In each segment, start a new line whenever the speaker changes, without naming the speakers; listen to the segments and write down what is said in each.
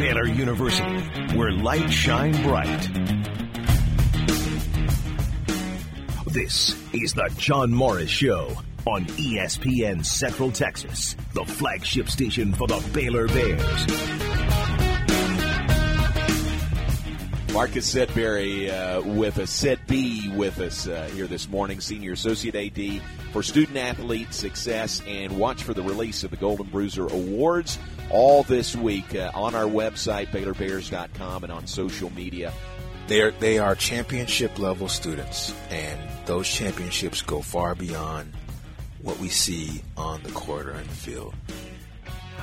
Baylor University, where light shine bright. This is the John Morris Show on ESPN Central Texas, the flagship station for the Baylor Bears.
Marcus Sedberry uh, with us, Sed B with us uh, here this morning, Senior Associate AD for Student Athlete Success, and watch for the release of the Golden Bruiser Awards all this week uh, on our website, BaylorBears.com, and on social media.
They're, they are championship level students, and those championships go far beyond what we see on the court or in the field.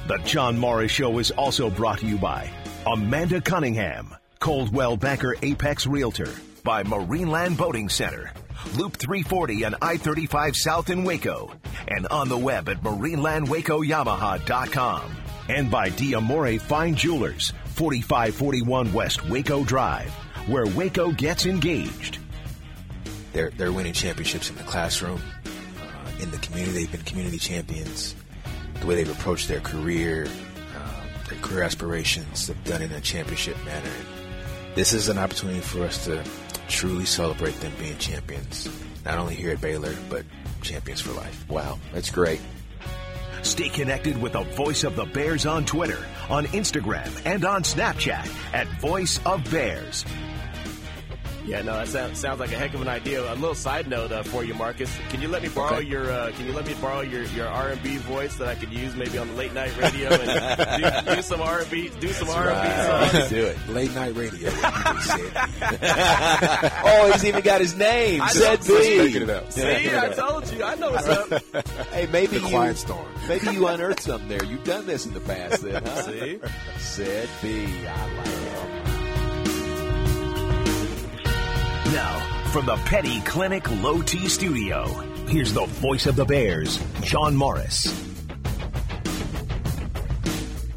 The John Morris Show is also brought to you by Amanda Cunningham, Coldwell Banker Apex Realtor, by Marineland Boating Center, Loop 340 and I 35 South in Waco, and on the web at marinelandwacoyamaha.com, and by Diamore Fine Jewelers, 4541 West Waco Drive, where Waco gets engaged.
They're, they're winning championships in the classroom, uh, in the community. They've been community champions. The way they've approached their career, uh, their career aspirations, they've done it in a championship manner. This is an opportunity for us to truly celebrate them being champions, not only here at Baylor, but champions for life.
Wow, that's great.
Stay connected with the Voice of the Bears on Twitter, on Instagram, and on Snapchat at Voice of Bears.
Yeah, no, that sounds, sounds like a heck of an idea. A little side note uh, for you, Marcus. Can you let me borrow
Okay.
your uh, Can you let me borrow your, your R and B voice that I could use maybe on the late night radio and do, do some R and B do some R and B songs?
do it.
Late night radio, like said.
oh, he's even got his name,
I
Sed
know,
B.
Picking it up.
See, I told you, I know what's up.
Hey, maybe
The
you,
quiet storm.
maybe you unearthed something there. You've done this in the past, then, huh?
See,
Said B. I like it.
Now, from the Petty Clinic Low T Studio, here's the voice of the Bears, John Morris.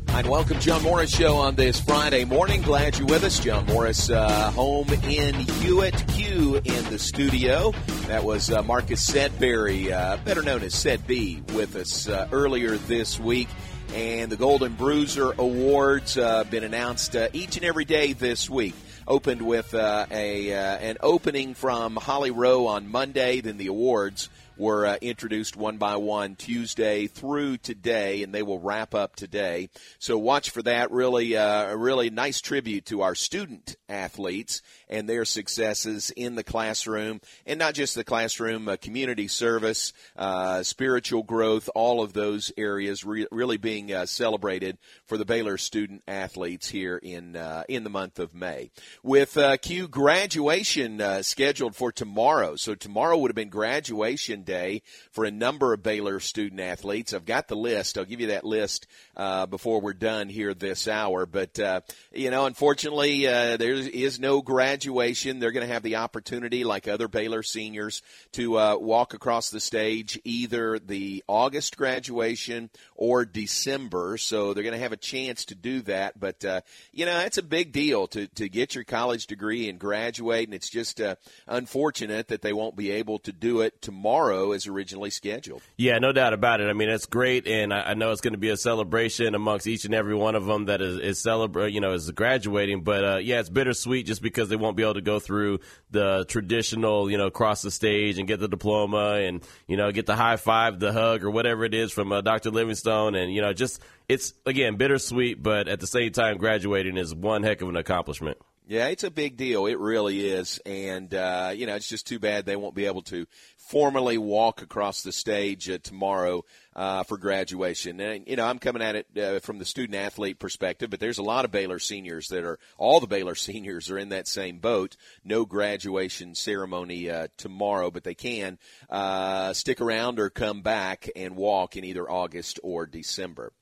And welcome, John Morris Show on this Friday morning. Glad you're with us. John Morris, uh, home in Hewitt Q in the studio. That was uh, Marcus Sedberry, uh, better known as Sed B, with us uh, earlier this week. And the Golden Bruiser Awards uh, been announced uh, each and every day this week. Opened with uh, a uh, an opening from Holly Rowe on Monday, then the awards were uh, introduced one by one Tuesday through today, and they will wrap up today. So watch for that. Really, uh, really nice tribute to our student athletes and their successes in the classroom, and not just the classroom, uh, community service, uh, spiritual growth, all of those areas re- really being uh, celebrated for the Baylor student athletes here in uh, in the month of May. With uh, Q graduation uh, scheduled for tomorrow, so tomorrow would have been graduation day for a number of Baylor student athletes. I've got the list. I'll give you that list uh, before we're done here this hour. But uh, you know, unfortunately, there is no graduation. They're going to have the opportunity, like other Baylor seniors, to uh, walk across the stage either the August graduation or December. So they're going to have a chance to do that. But uh, you know, it's a big deal to to get your college degree and graduate, and it's just uh, unfortunate that they won't be able to do it tomorrow as originally scheduled.
Yeah, no doubt about it. I mean, that's great, and I, I know it's going to be a celebration amongst each and every one of them that is, is celebrate, you know, is graduating. But uh, yeah, it's bittersweet just because they won't be able to go through the traditional, you know, cross the stage and get the diploma and you know get the high five, the hug, or whatever it is from uh, Dr. Livingstone, and you know, just it's again bittersweet, but at the same time, graduating is one heck of an accomplishment.
Yeah, it's a big deal. It really is. And, uh, you know, it's just too bad they won't be able to formally walk across the stage uh, tomorrow uh, for graduation. And, you know, I'm coming at it uh, from the student athlete perspective, but there's a lot of Baylor seniors that are, all the Baylor seniors are in that same boat. No graduation ceremony uh, tomorrow, but they can uh, stick around or come back and walk in either August or December.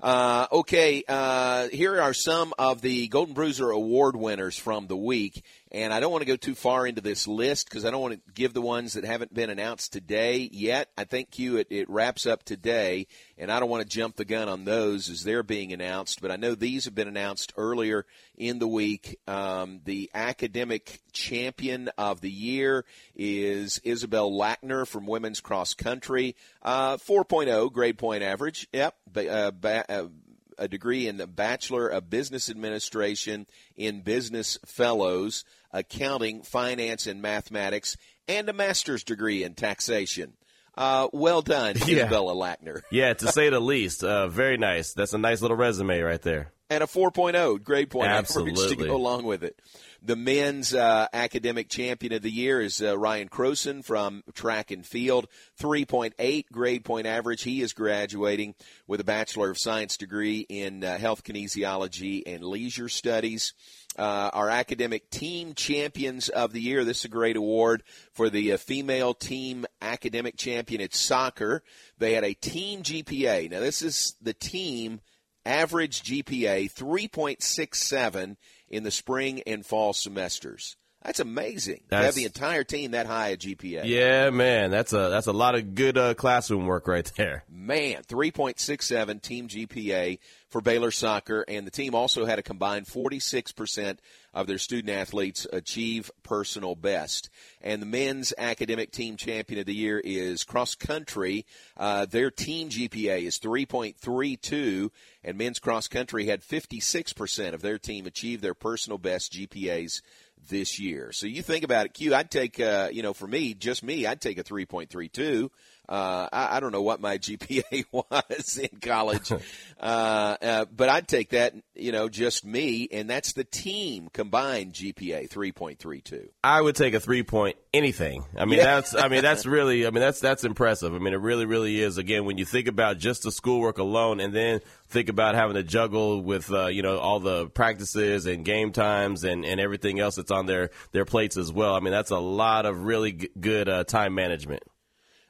Uh, okay, uh, here are some of the Golden Bruiser Award winners from the week. And I don't want to go too far into this list because I don't want to give the ones that haven't been announced today yet. I think Q it, it wraps up today, and I don't want to jump the gun on those as they're being announced. But I know these have been announced earlier in the week. Um, the academic champion of the year is Isabel Lackner from women's cross country, uh, 4.0 grade point average. Yep, uh, ba- uh, a degree in the Bachelor of Business Administration in Business Fellows, Accounting, Finance, and Mathematics, and a master's degree in taxation. Uh, well done,
Yeah.
Isabella Lackner.
Yeah, to say the least. Uh, very nice. That's a nice little resume right there.
And a 4.0 grade point average to go along with it. The men's uh, academic champion of the year is uh, Ryan Croson from track and field, 3.8 grade point average. He is graduating with a Bachelor of Science degree in uh, health kinesiology and leisure studies. Uh, our academic team champions of the year. This is a great award for the uh, female team academic champion. It's soccer. They had a team GPA. Now, this is the team average GPA 3.67 in the spring and fall semesters. That's amazing. to have the entire team that high a GPA.
Yeah, man, that's a that's a lot of good uh, classroom work right there.
Man, 3.67 team GPA for Baylor soccer, and the team also had a combined 46% of their student athletes achieve personal best. And the men's academic team champion of the year is cross country. Uh, their team GPA is 3.32, and men's cross country had 56% of their team achieve their personal best GPAs this year. So you think about it, Q. I'd take, uh, you know, for me, just me, I'd take a 3.32. Uh, I, I don't know what my GPA was in college, uh, uh, but I'd take that, you know, just me, and that's the team combined GPA 3.32.
I would take a three point anything. I mean, that's I mean that's really I mean that's that's impressive. I mean, it really really is. Again, when you think about just the schoolwork alone, and then think about having to juggle with uh, you know all the practices and game times and, and everything else that's on their their plates as well. I mean, that's a lot of really g- good uh, time management.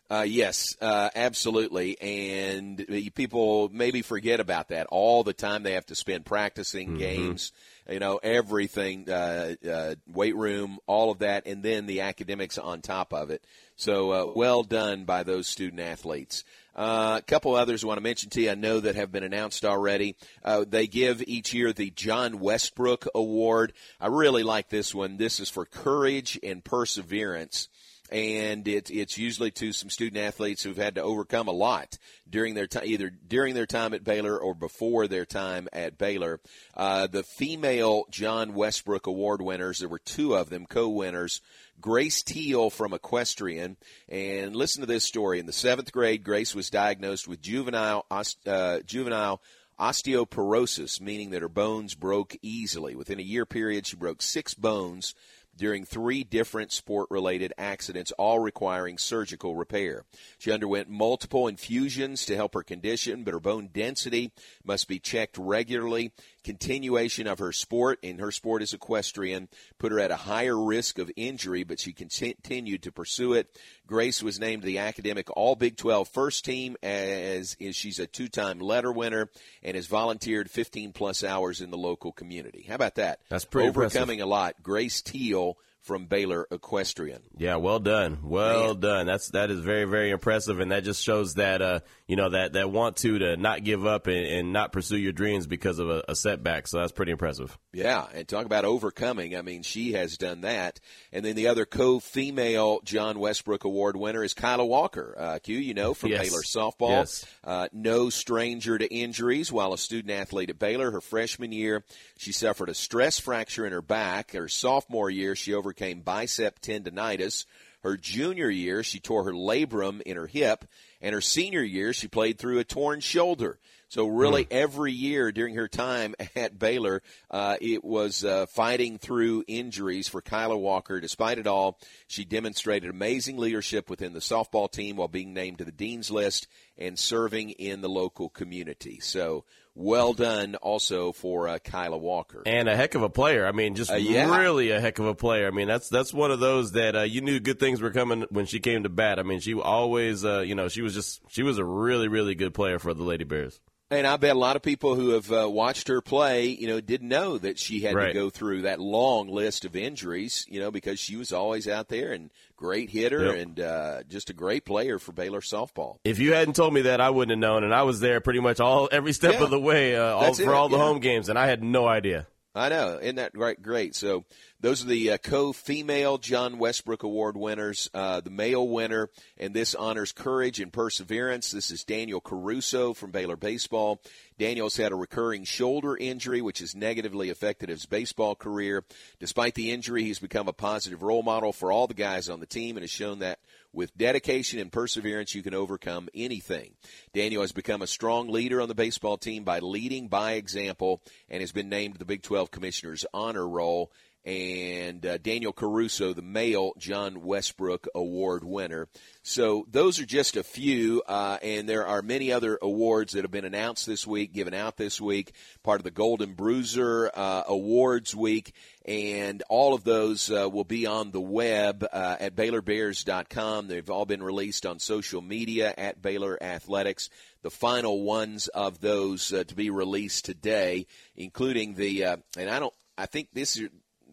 Uh, yes, uh, absolutely. And uh, people maybe forget about that. All the time they have to spend practicing games, you know, everything, uh, uh, weight room, all of that, and then the academics on top of it. So uh, well done by those student athletes. Uh, a couple others I want to mention to you. I know that have been announced already. Uh, they give each year the John Westbrook Award. I really like this one. This is for courage and perseverance and it, it's usually to some student athletes who've had to overcome a lot during their time, either during their time at Baylor or before their time at Baylor. Uh, the female John Westbrook Award winners, there were two of them, co-winners. Grace Teal from Equestrian, and listen to this story. In the seventh grade, Grace was diagnosed with juvenile uh, juvenile osteoporosis, meaning that her bones broke easily. Within a year period, she broke six bones during three different sport related accidents, all requiring surgical repair. She underwent multiple infusions to help her condition, but her bone density must be checked regularly. Continuation of her sport, and her sport is equestrian, put her at a higher risk of injury, but she continued to pursue it. Grace was named the academic All Big 12 first team as is she's a two-time letter winner and has volunteered 15 plus hours in the local community. How about that?
That's pretty impressive.
Overcoming a lot. Grace Teal from Baylor Equestrian.
Yeah, well done, well
Man.
done. That's that is very very impressive, and that just shows that uh you know that that want to to not give up and, and not pursue your dreams because of a, a setback. So that's pretty impressive.
Yeah, and talk about overcoming. I mean, she has done that. And then the other co-female John Westbrook Award winner is Kyla Walker. Uh, Q, you know, from
Yes.
Baylor softball.
Yes.
Uh, no stranger to injuries. While a student athlete at Baylor, her freshman year, she suffered a stress fracture in her back. Her sophomore year, she overcame bicep tendonitis. Her junior year, she tore her labrum in her hip, and her senior year, she played through a torn shoulder. So really, every year during her time at Baylor, uh, it was uh, fighting through injuries for Kyla Walker. Despite it all, she demonstrated amazing leadership within the softball team while being named to the dean's list and serving in the local community. So well done, also for uh, Kyla Walker.
and a heck of a player. I mean, just
Uh, yeah.
really a heck of a player. I mean, that's that's one of those that uh, you knew good things were coming when she came to bat. I mean, she always, uh, you know, she was just she was a really really good player for the Lady Bears.
And I bet a lot of people who have uh, watched her play, you know, didn't know that she had to go through that long list of injuries, you know, because she was always out there and great hitter
Yep.
and uh, just a great player for Baylor softball.
If you hadn't told me that, I wouldn't have known, and I was there pretty much all every step
Yeah.
of the way, uh, all, for
it,
all the
yeah.
home games, and I had no idea.
I know. Isn't that great? Great. So those are the uh, co-female John Westbrook Award winners. Uh, the male winner, and this honors courage and perseverance. This is Daniel Caruso from Baylor Baseball. Daniel's had a recurring shoulder injury, which has negatively affected his baseball career. Despite the injury, he's become a positive role model for all the guys on the team and has shown that with dedication and perseverance, you can overcome anything. Daniel has become a strong leader on the baseball team by leading by example and has been named the Big 12 Commissioner's Honor Roll and uh, Daniel Caruso, the male John Westbrook Award winner. So those are just a few, uh, and there are many other awards that have been announced this week, given out this week, part of the Golden Bruiser uh, Awards Week, and all of those uh, will be on the web uh, at BaylorBears.com. They've all been released on social media at Baylor Athletics. The final ones of those uh, to be released today, including the, and I don't, I think this is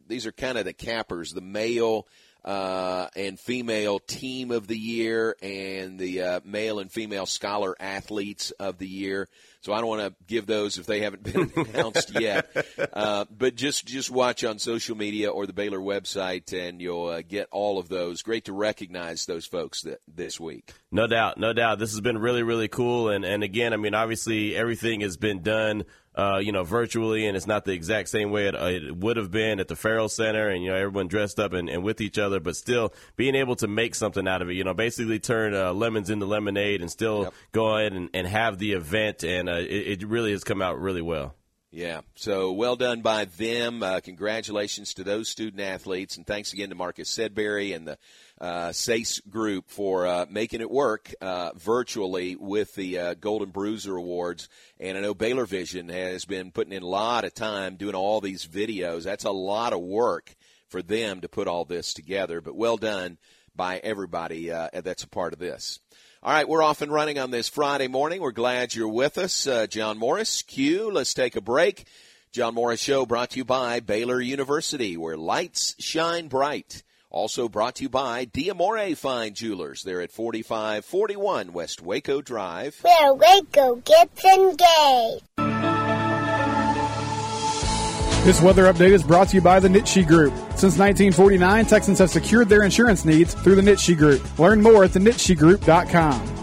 these are kind of the cappers, the male uh, and female team of the year and the uh, male and female scholar athletes of the year. So I don't want to give those if they haven't been announced yet. Uh, but just just watch on social media or the Baylor website, and you'll uh, get all of those. Great to recognize those folks that this week.
No doubt, no doubt. This has been really really cool. And and again, I mean, obviously everything has been done uh, you know, virtually, and it's not the exact same way it, uh, it, would have been at the Ferrell Center, and you know, everyone dressed up and, and, with each other, but still being able to make something out of it. You know, basically turn uh, lemons into lemonade, and still yep. go ahead and, and, have the event, and uh, it, it, really has come out really well.
Yeah, so well done by them. Uh, congratulations to those student athletes, and thanks again to Marcus Sedberry and the uh, SACE group for uh, making it work uh, virtually with the uh, Golden Bruiser Awards. And I know Baylor Vision has been putting in a lot of time doing all these videos. That's a lot of work for them to put all this together, but well done by everybody uh, that's a part of this. All right, we're off and running on this Friday morning. We're glad you're with us. Uh, John Morris, Q, let's take a break. John Morris Show brought to you by Baylor University, where lights shine bright. Also brought to you by Diamore Fine Jewelers. They're at 4541 West Waco Drive.
Where Waco gets engaged.
This weather update is brought to you by the Nitsche Group. Since 1949, Texans have secured their insurance needs through the Nitsche Group. Learn more at thenitschegroup.com.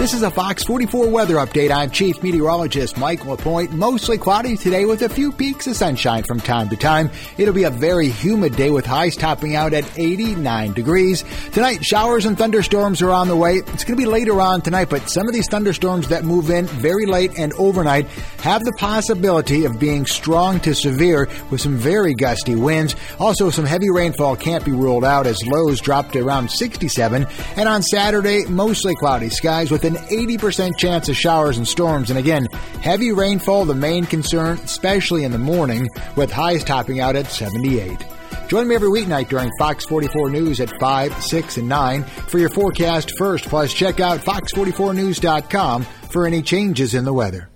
This is a Fox 44 weather update. I'm Chief Meteorologist Mike LaPointe. Mostly cloudy today with a few peaks of sunshine from time to time. It'll be a very humid day with highs topping out at 89 degrees. Tonight, showers and thunderstorms are on the way. It's going to be later on tonight, but some of these thunderstorms that move in very late and overnight have the possibility of being strong to severe with some very gusty winds. Also, some heavy rainfall can't be ruled out as lows drop to around 67. And on Saturday, mostly cloudy skies with an 80% chance of showers and storms. And again, heavy rainfall the main concern, especially in the morning, with highs topping out at 78. Join me every weeknight during Fox 44 News at 5, 6, and 9 for your forecast first. Plus, check out fox44news.com for any changes in the weather.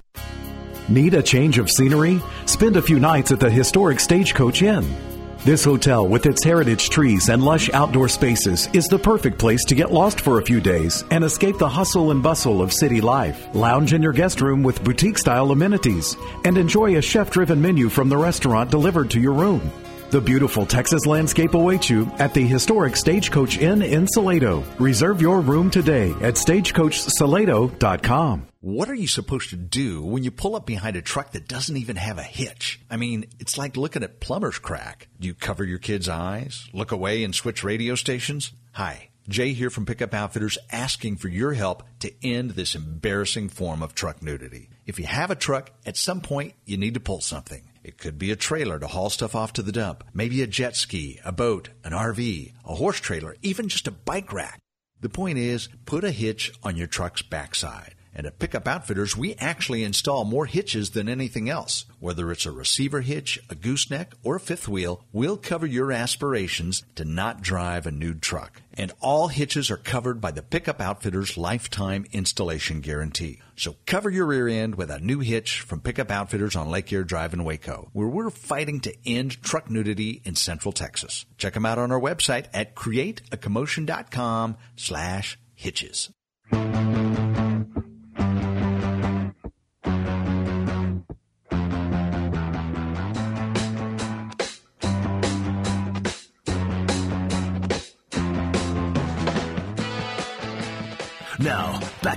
Need a change of scenery? Spend a few nights at the historic Stagecoach Inn. This hotel, with its heritage trees and lush outdoor spaces, is the perfect place to get lost for a few days and escape the hustle and bustle of city life. Lounge in your guest room with boutique style amenities and enjoy a chef driven menu from the restaurant delivered to your room. The beautiful Texas landscape awaits you at the historic Stagecoach Inn in Salado. Reserve your room today at stagecoachsalado.com.
What are you supposed to do when you pull up behind a truck that doesn't even have a hitch? I mean, it's like looking at plumber's crack. Do you cover your kids' eyes, look away and switch radio stations? Hi, Jay here from Pickup Outfitters asking for your help to end this embarrassing form of truck nudity. If you have a truck, at some point you need to pull something. It could be a trailer to haul stuff off to the dump, maybe a jet ski, a boat, an RV, a horse trailer, even just a bike rack. The point is, put a hitch on your truck's backside. And at Pickup Outfitters, we actually install more hitches than anything else. Whether it's a receiver hitch, a gooseneck, or a fifth wheel, we'll cover your aspirations to not drive a nude truck. And all hitches are covered by the Pickup Outfitters lifetime installation guarantee. So cover your rear end with a new hitch from Pickup Outfitters on Lake Air Drive in Waco, where we're fighting to end truck nudity in Central Texas. Check them out on our website at createacommotion.com slash hitches.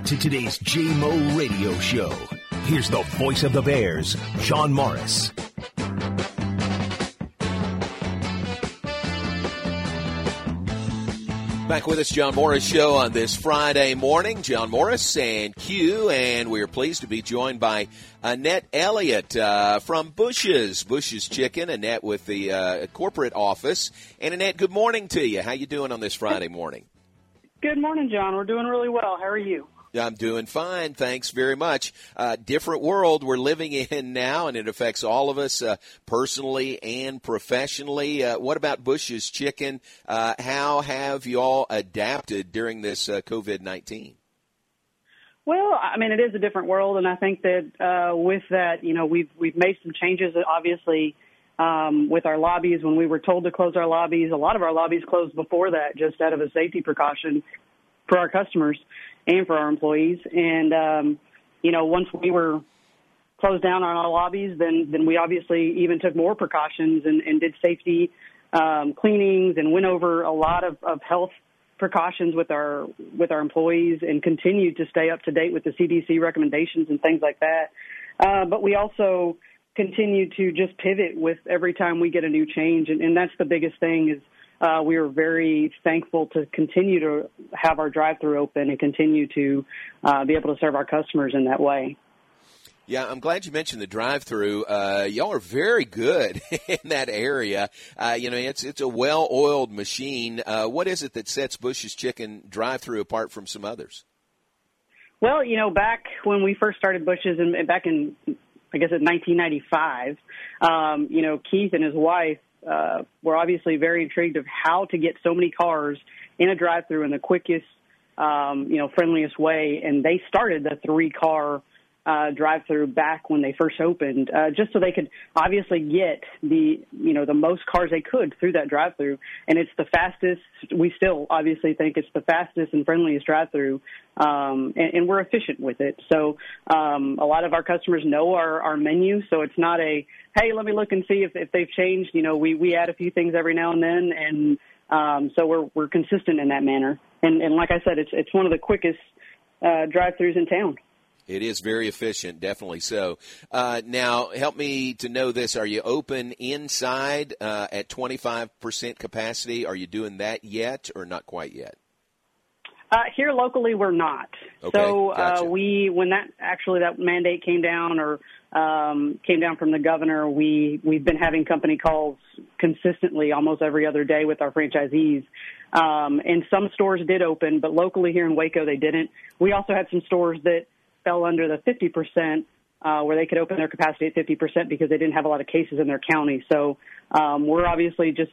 To today's JMO radio show. Here's the voice of the Bears, John Morris.
Back with us, John Morris Show on this Friday morning. John Morris and Q, and we are pleased to be joined by Annette Elliott uh, from Bush's, Bush's Chicken. Annette with the uh, corporate office. And Annette, good morning to you. How you doing on this Friday morning?
Good morning, John. We're doing really well. How are you?
I'm doing fine. Thanks very much. Uh, different world we're living in now, and it affects all of us uh, personally and professionally. Uh, what about Bush's Chicken? Uh, how have you all adapted during this uh, COVID 19?
Well, I mean, it is a different world, and I think that uh, with that, you know, we've we've made some changes. Obviously, um, with our lobbies, when we were told to close our lobbies, a lot of our lobbies closed before that, just out of a safety precaution for our customers and for our employees. And um, you know, once we were closed down on our lobbies, then then we obviously even took more precautions and, and did safety um, cleanings and went over a lot of, of health precautions with our with our employees and continued to stay up to date with the CDC recommendations and things like that. Uh, but we also continue to just pivot with every time we get a new change, and, and that's the biggest thing is uh, we are very thankful to continue to have our drive-through open and continue to uh, be able to serve our customers in that way.
Yeah, I'm glad you mentioned the drive-through. Uh, y'all are very good in that area. Uh, you know, it's it's a well-oiled machine. Uh, what is it that sets Bush's Chicken drive-through apart from some others?
Well, you know, back when we first started Bush's, and back in I guess in 1995, um, you know, Keith and his wife uh, were obviously very intrigued of how to get so many cars in a drive-through in the quickest, um, you know, friendliest way, and they started the three-car uh, drive-through back when they first opened, uh, just so they could obviously get the you know the most cars they could through that drive-through. And it's the fastest. We still obviously think it's the fastest and friendliest drive-through, um, and, and we're efficient with it. So um, a lot of our customers know our, our menu, so it's not a hey, let me look and see if, if they've changed. You know, we we add a few things every now and then, and um, so we're we're consistent in that manner. And and like I said, it's it's one of the quickest uh, drive-throughs in town.
It is very efficient, definitely so. Uh, now, help me to know this. Are you open inside uh, at 25% capacity? Are you doing that yet or not quite yet?
Uh, here locally, we're not.
Okay,
so uh,
gotcha.
we, when that actually that mandate came down or um, came down from the governor, we we've been having company calls consistently, almost every other day, with our franchisees. Um, and some stores did open, but locally here in Waco, they didn't. We also had some stores that fell under the 50%, uh, where they could open their capacity at 50% because they didn't have a lot of cases in their county. So um, we're obviously just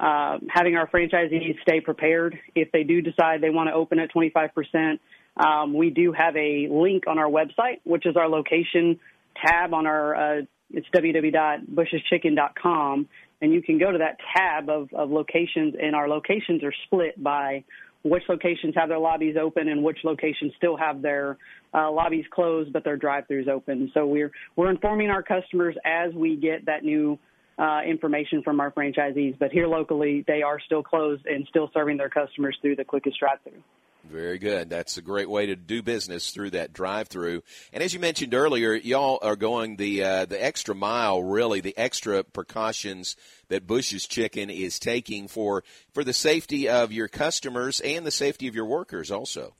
uh, having our franchisees stay prepared if they do decide they want to open at 25%. Um, we do have a link on our website, which is our location tab on our, uh, it's www.busheschicken.com, and you can go to that tab of, of locations, and our locations are split by which locations have their lobbies open and which locations still have their uh, lobbies closed but their drive-throughs open. So we're we're informing our customers as we get that new uh, information from our franchisees. But here locally, they are still closed and still serving their customers through the quickest drive-through.
Very good. That's a great way to do business through that drive-through. And as you mentioned earlier, y'all are going the uh, the extra mile, really, the extra precautions that Bush's Chicken is taking for for the safety of your customers and the safety of your workers, also.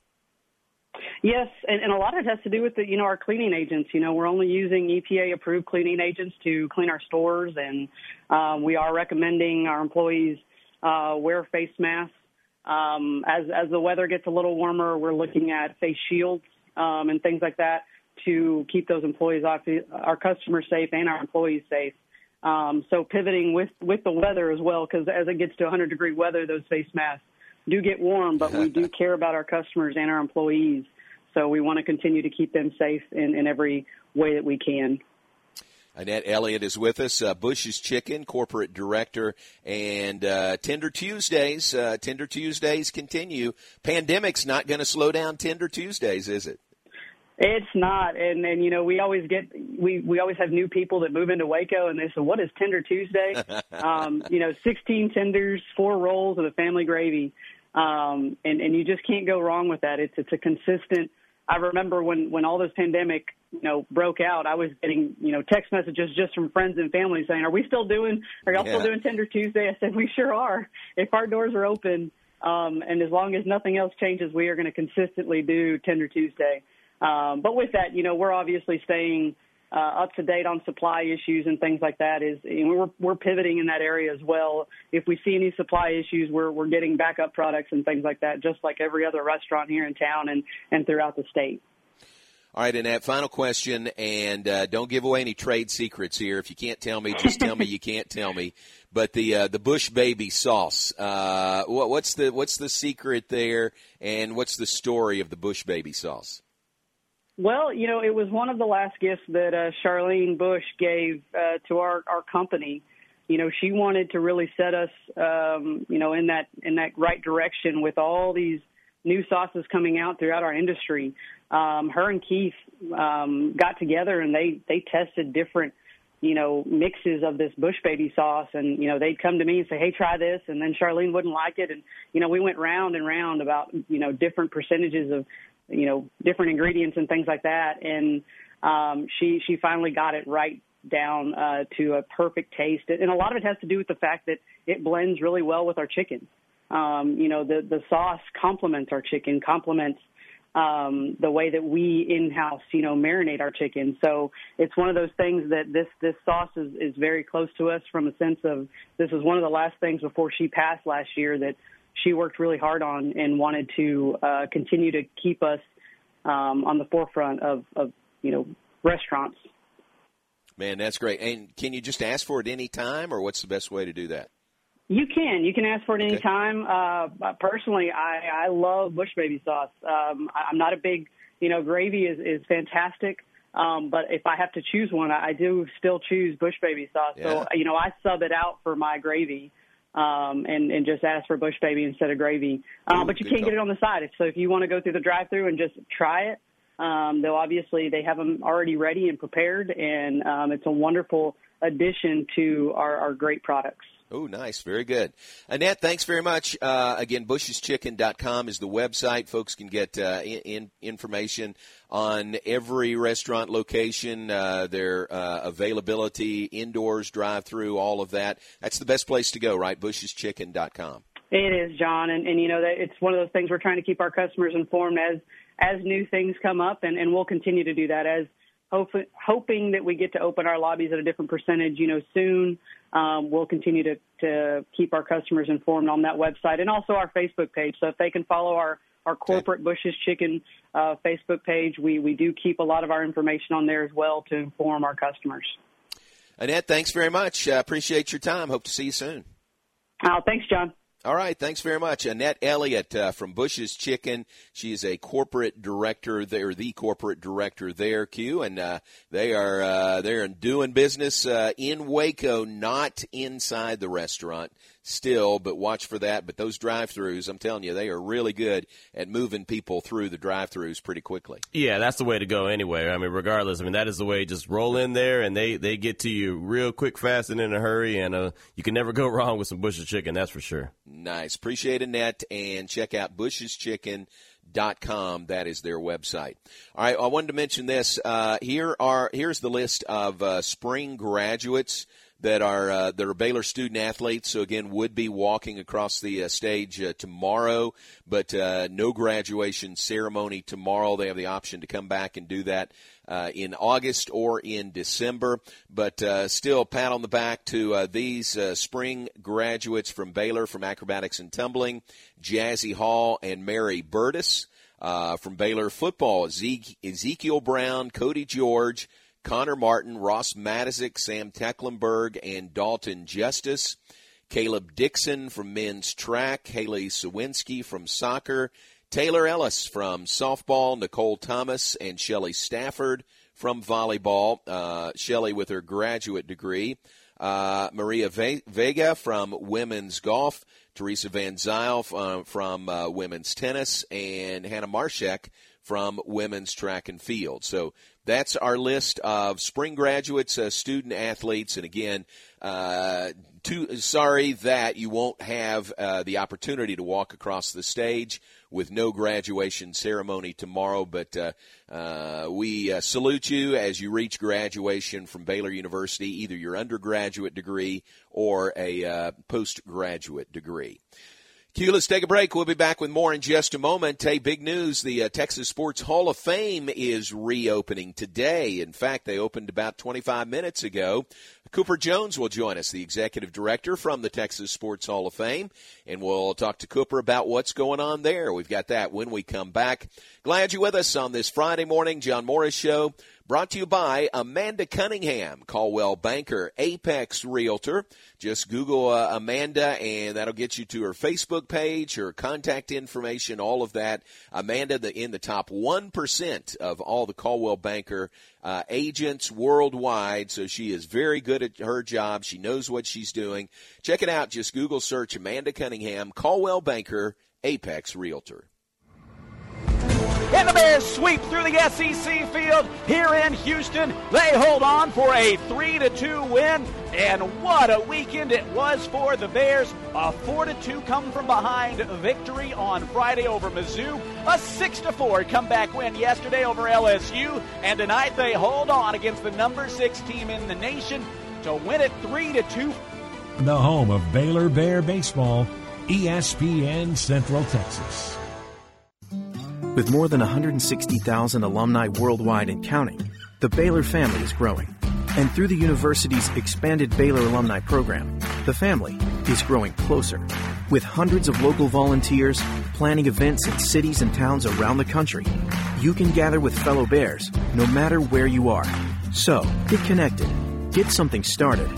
Yes, and, and a lot of it has to do with the, you know our cleaning agents. You know, we're only using EPA approved cleaning agents to clean our stores, and um, we are recommending our employees uh, wear face masks um, as as the weather gets a little warmer, we're looking at face shields um, and things like that to keep those employees off, our customers safe and our employees safe. Um, so pivoting with with the weather as well, because as it gets to 100 degree weather, those face masks do get warm, but we do care about our customers and our employees. So we want to continue to keep them safe in, in every way that we can.
Annette Elliott is with us, uh, Bush's Chicken, corporate director, and uh, Tender Tuesdays. Uh, Tender Tuesdays continue. Pandemic's not going to slow down Tender Tuesdays, is it?
It's not, and and you know we always get we we always have new people that move into Waco, and they say, "What is Tender Tuesday?" um, you know, sixteen tenders, four rolls, and a family gravy. Um, and, and you just can't go wrong with that. It's, it's a consistent, I remember when, when all this pandemic, you know, broke out, I was getting, you know, text messages just from friends and family saying, are we still doing, are y'all
Yeah.
still doing Tender Tuesday? I said, we sure are. If our doors are open, um, and as long as nothing else changes, we are going to consistently do Tender Tuesday. Um, but with that, you know, we're obviously staying uh, up to date on supply issues and things like that. Is know, we're we're pivoting in that area as well. If we see any supply issues, we're we're getting backup products and things like that, just like every other restaurant here in town and and throughout the state.
All right, Annette, final question, and uh, don't give away any trade secrets here. If you can't tell me, just tell me you can't tell me. But the uh, the Bush Baby sauce, uh, what, what's the what's the secret there, and what's the story of the Bush Baby sauce?
Well, you know, it was one of the last gifts that uh, Charlene Bush gave uh, to our our company. You know, she wanted to really set us, um, you know, in that in that right direction with all these new sauces coming out throughout our industry. Um, her and Keith um, got together and they they tested different, you know, mixes of this Bush Baby sauce, and you know they'd come to me and say, "Hey, try this," and then Charlene wouldn't like it, and you know we went round and round about you know different percentages of you know different ingredients and things like that. And um she she finally got it right down uh to a perfect taste. And a lot of it has to do with the fact that it blends really well with our chicken. Um you know the the sauce complements our chicken complements um the way that we in house you know marinate our chicken. So it's one of those things that this this sauce is is very close to us from a sense of this is one of the last things before she passed last year that she worked really hard on and wanted to uh, continue to keep us um, on the forefront of, of you know restaurants.
Man, that's great. And can you just ask for it any time, or what's the best way to do that?
You can you can ask for it
Okay.
anytime. Uh, personally, I, I love Bush Baby sauce. Um, I- I'm not a big you know gravy is is fantastic. Um, but if I have to choose one, I, I do still choose Bush Baby sauce.
Yeah.
So you know I sub it out for my gravy. Um, and, and just ask for Bush Baby instead of gravy. Um,
Ooh,
but you can't get it on the side. So if you want to go through the drive-through and just try it, um, they'll obviously they have them already ready and prepared, and um, it's a wonderful addition to our, our great products.
Oh, nice. Very good. Annette, thanks very much. Uh, again, busheschicken.com is the website. Folks can get uh, in, in information on every restaurant location, uh, their uh, availability, indoors, drive through, all of that. That's the best place to go, right? busheschicken.com.
It is, John, and, and you know that it's one of those things we're trying to keep our customers informed as as new things come up, and, and we'll continue to do that as hoping that we get to open our lobbies at a different percentage, you know, soon. Um, we'll continue to, to keep our customers informed on that website and also our Facebook page. So if they can follow our our corporate Bush's Chicken uh, Facebook page, we we do keep a lot of our information on there as well to inform our customers.
Annette, thanks very much. Uh, appreciate your time. Hope to see you soon.
Oh, thanks, John.
All right, thanks very much. Annette Elliott uh, from Bush's Chicken. She is a corporate director there, the corporate director there, Q, and uh, they are uh, they're doing business uh, in Waco, not inside the restaurant still, but watch for that. But those drive-throughs, I'm telling you, they are really good at moving people through the drive-throughs pretty quickly.
Yeah, that's the way to go anyway. I mean, regardless, I mean that is the way. Just roll in there, and they they get to you real quick, fast, and in a hurry. And uh, you can never go wrong with some Bush's chicken. That's for sure.
Nice. Appreciate Annette and check out busheschicken dot com. That is their website. All right. I wanted to mention this. Uh, here are, here's the list of, uh, spring graduates that are, uh, that are Baylor student athletes. So again, would be walking across the uh, stage uh, tomorrow, but, uh, no graduation ceremony tomorrow. They have the option to come back and do that uh, in August or in December. But uh, still, pat on the back to uh, these spring graduates from Baylor from acrobatics and tumbling, Jazzy Hall and Mary Burtis. Uh, from Baylor football, Ezekiel Brown, Cody George, Connor Martin, Ross Matiscik, Sam Tecklenburg, and Dalton Justice. Caleb Dixon from men's track, Haley Sawinski from soccer, Taylor Ellis from softball, Nicole Thomas and Shelley Stafford from volleyball, uh, Shelley with her graduate degree, uh, Maria Ve- Vega from women's golf, Teresa Van Zyl uh, from uh, women's tennis, and Hannah Marshek from women's track and field. So that's our list of spring graduates, uh, student athletes, and again, uh, too sorry that you won't have uh, the opportunity to walk across the stage with no graduation ceremony tomorrow. But uh, uh, we uh, salute you as you reach graduation from Baylor University, either your undergraduate degree or a postgraduate degree. Q, let's take a break. We'll be back with more in just a moment. Hey, big news. The uh, Texas Sports Hall of Fame is reopening today. In fact, they opened about 25 minutes ago. Cooper Jones will join us, the executive director from the Texas Sports Hall of Fame, and we'll talk to Cooper about what's going on there. We've got that when we come back. Glad you're with us on this Friday morning John Morris Show. Brought to you by Amanda Cunningham, Coldwell Banker, Apex Realtor. Just Google uh, Amanda and that'll get you to her Facebook page, her contact information, all of that. Amanda the, in the top 1% of all the Coldwell Banker uh, agents worldwide. So she is very good at her job. She knows what she's doing. Check it out. Just Google search Amanda Cunningham, Coldwell Banker, Apex Realtor.
And the Bears sweep through the SEC field here in Houston. They hold on for a 3 to 2 win. And what a weekend it was for the Bears. A 4 to 2 come from behind victory on Friday over Mizzou. A 6 to 4 comeback win yesterday over LSU. And tonight they hold on against the number 6 team in the nation to win it 3 to 2.
The home of Baylor Bear baseball, ESPN Central Texas.
With more than 160,000 alumni worldwide and counting, the Baylor family is growing. And through the university's expanded Baylor alumni program, the family is growing closer. With hundreds of local volunteers planning events in cities and towns around the country, you can gather with fellow Bears no matter where you are. So, get connected, get something started,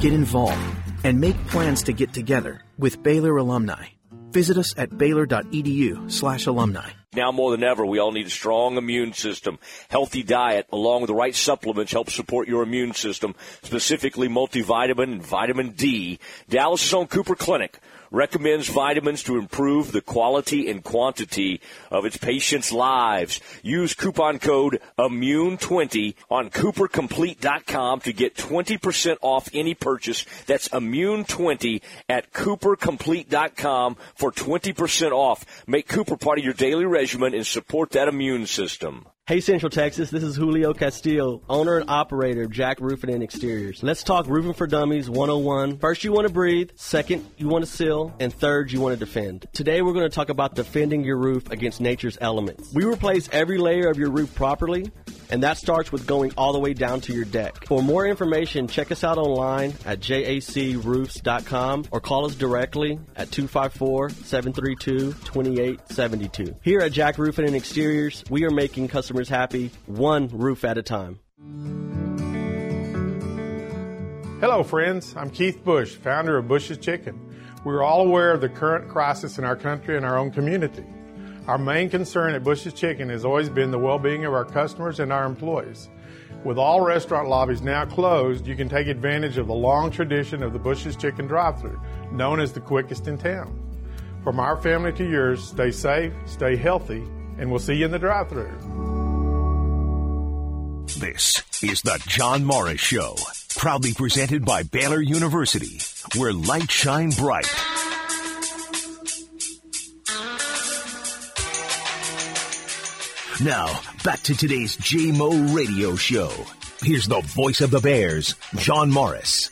get involved, and make plans to get together with Baylor alumni. Visit us at baylor.edu slash alumni.
Now more than ever, we all need a strong immune system. Healthy diet, along with the right supplements, help support your immune system, specifically multivitamin and vitamin D. Dallas' own Cooper Clinic recommends vitamins to improve the quality and quantity of its patients' lives. Use coupon code IMMUNE20 on CooperComplete.com to get 20% off any purchase. That's IMMUNE20 at CooperComplete.com for 20% off. Make Cooper part of your daily regimen and support that immune system.
Hey Central Texas, this is Julio Castillo, owner and operator of Jack Roofing and Exteriors. Let's talk roofing for dummies 101. First you want to breathe, second you want to seal, and third you want to defend. Today we're going to talk about defending your roof against nature's elements. We replace every layer of your roof properly, and that starts with going all the way down to your deck. For more information, check us out online at jacroofs.com or call us directly at 254-732-2872. Here at Jack Roofing and Exteriors, we are making customers happy one roof at a time.
Hello, friends. I'm Keith Bush, founder of Bush's Chicken. We're all aware of the current crisis in our country and our own community. Our main concern at Bush's Chicken has always been the well being of our customers and our employees. With all restaurant lobbies now closed, you can take advantage of the long tradition of the Bush's Chicken drive through, known as the quickest in town. From our family to yours, stay safe, stay healthy, and we'll see you in the drive through.
This is the John Morris Show, proudly presented by Baylor University, where light shine bright. Now, back to today's JMO radio show. Here's the voice of the Bears, John Morris.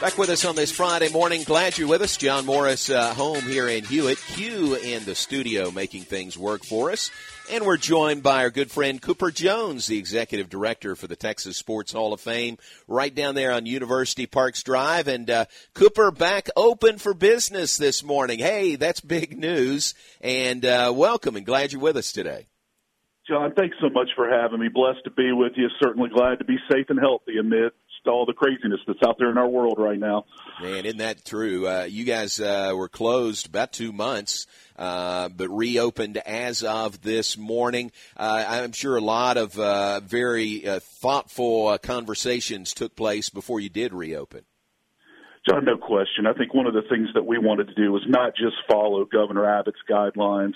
Back with us on this Friday morning. Glad you're with us. John Morris uh, home here in Hewitt. Q in the studio making things work for us. And we're joined by our good friend Cooper Jones, the executive director for the Texas Sports Hall of Fame, right down there on University Parks Drive. And uh, Cooper back open for business this morning. Hey, that's big news. And uh, welcome and glad you're with us today.
John, thanks so much for having me. Blessed to be with you. Certainly glad to be safe and healthy amid all the craziness that's out there in our world right now.
Man, isn't that true? Uh, you guys uh, were closed about two months, uh, but reopened as of this morning. Uh, I'm sure a lot of uh, very uh, thoughtful conversations took place before you did reopen.
John, no question. I think one of the things that we wanted to do was not just follow Governor Abbott's guidelines,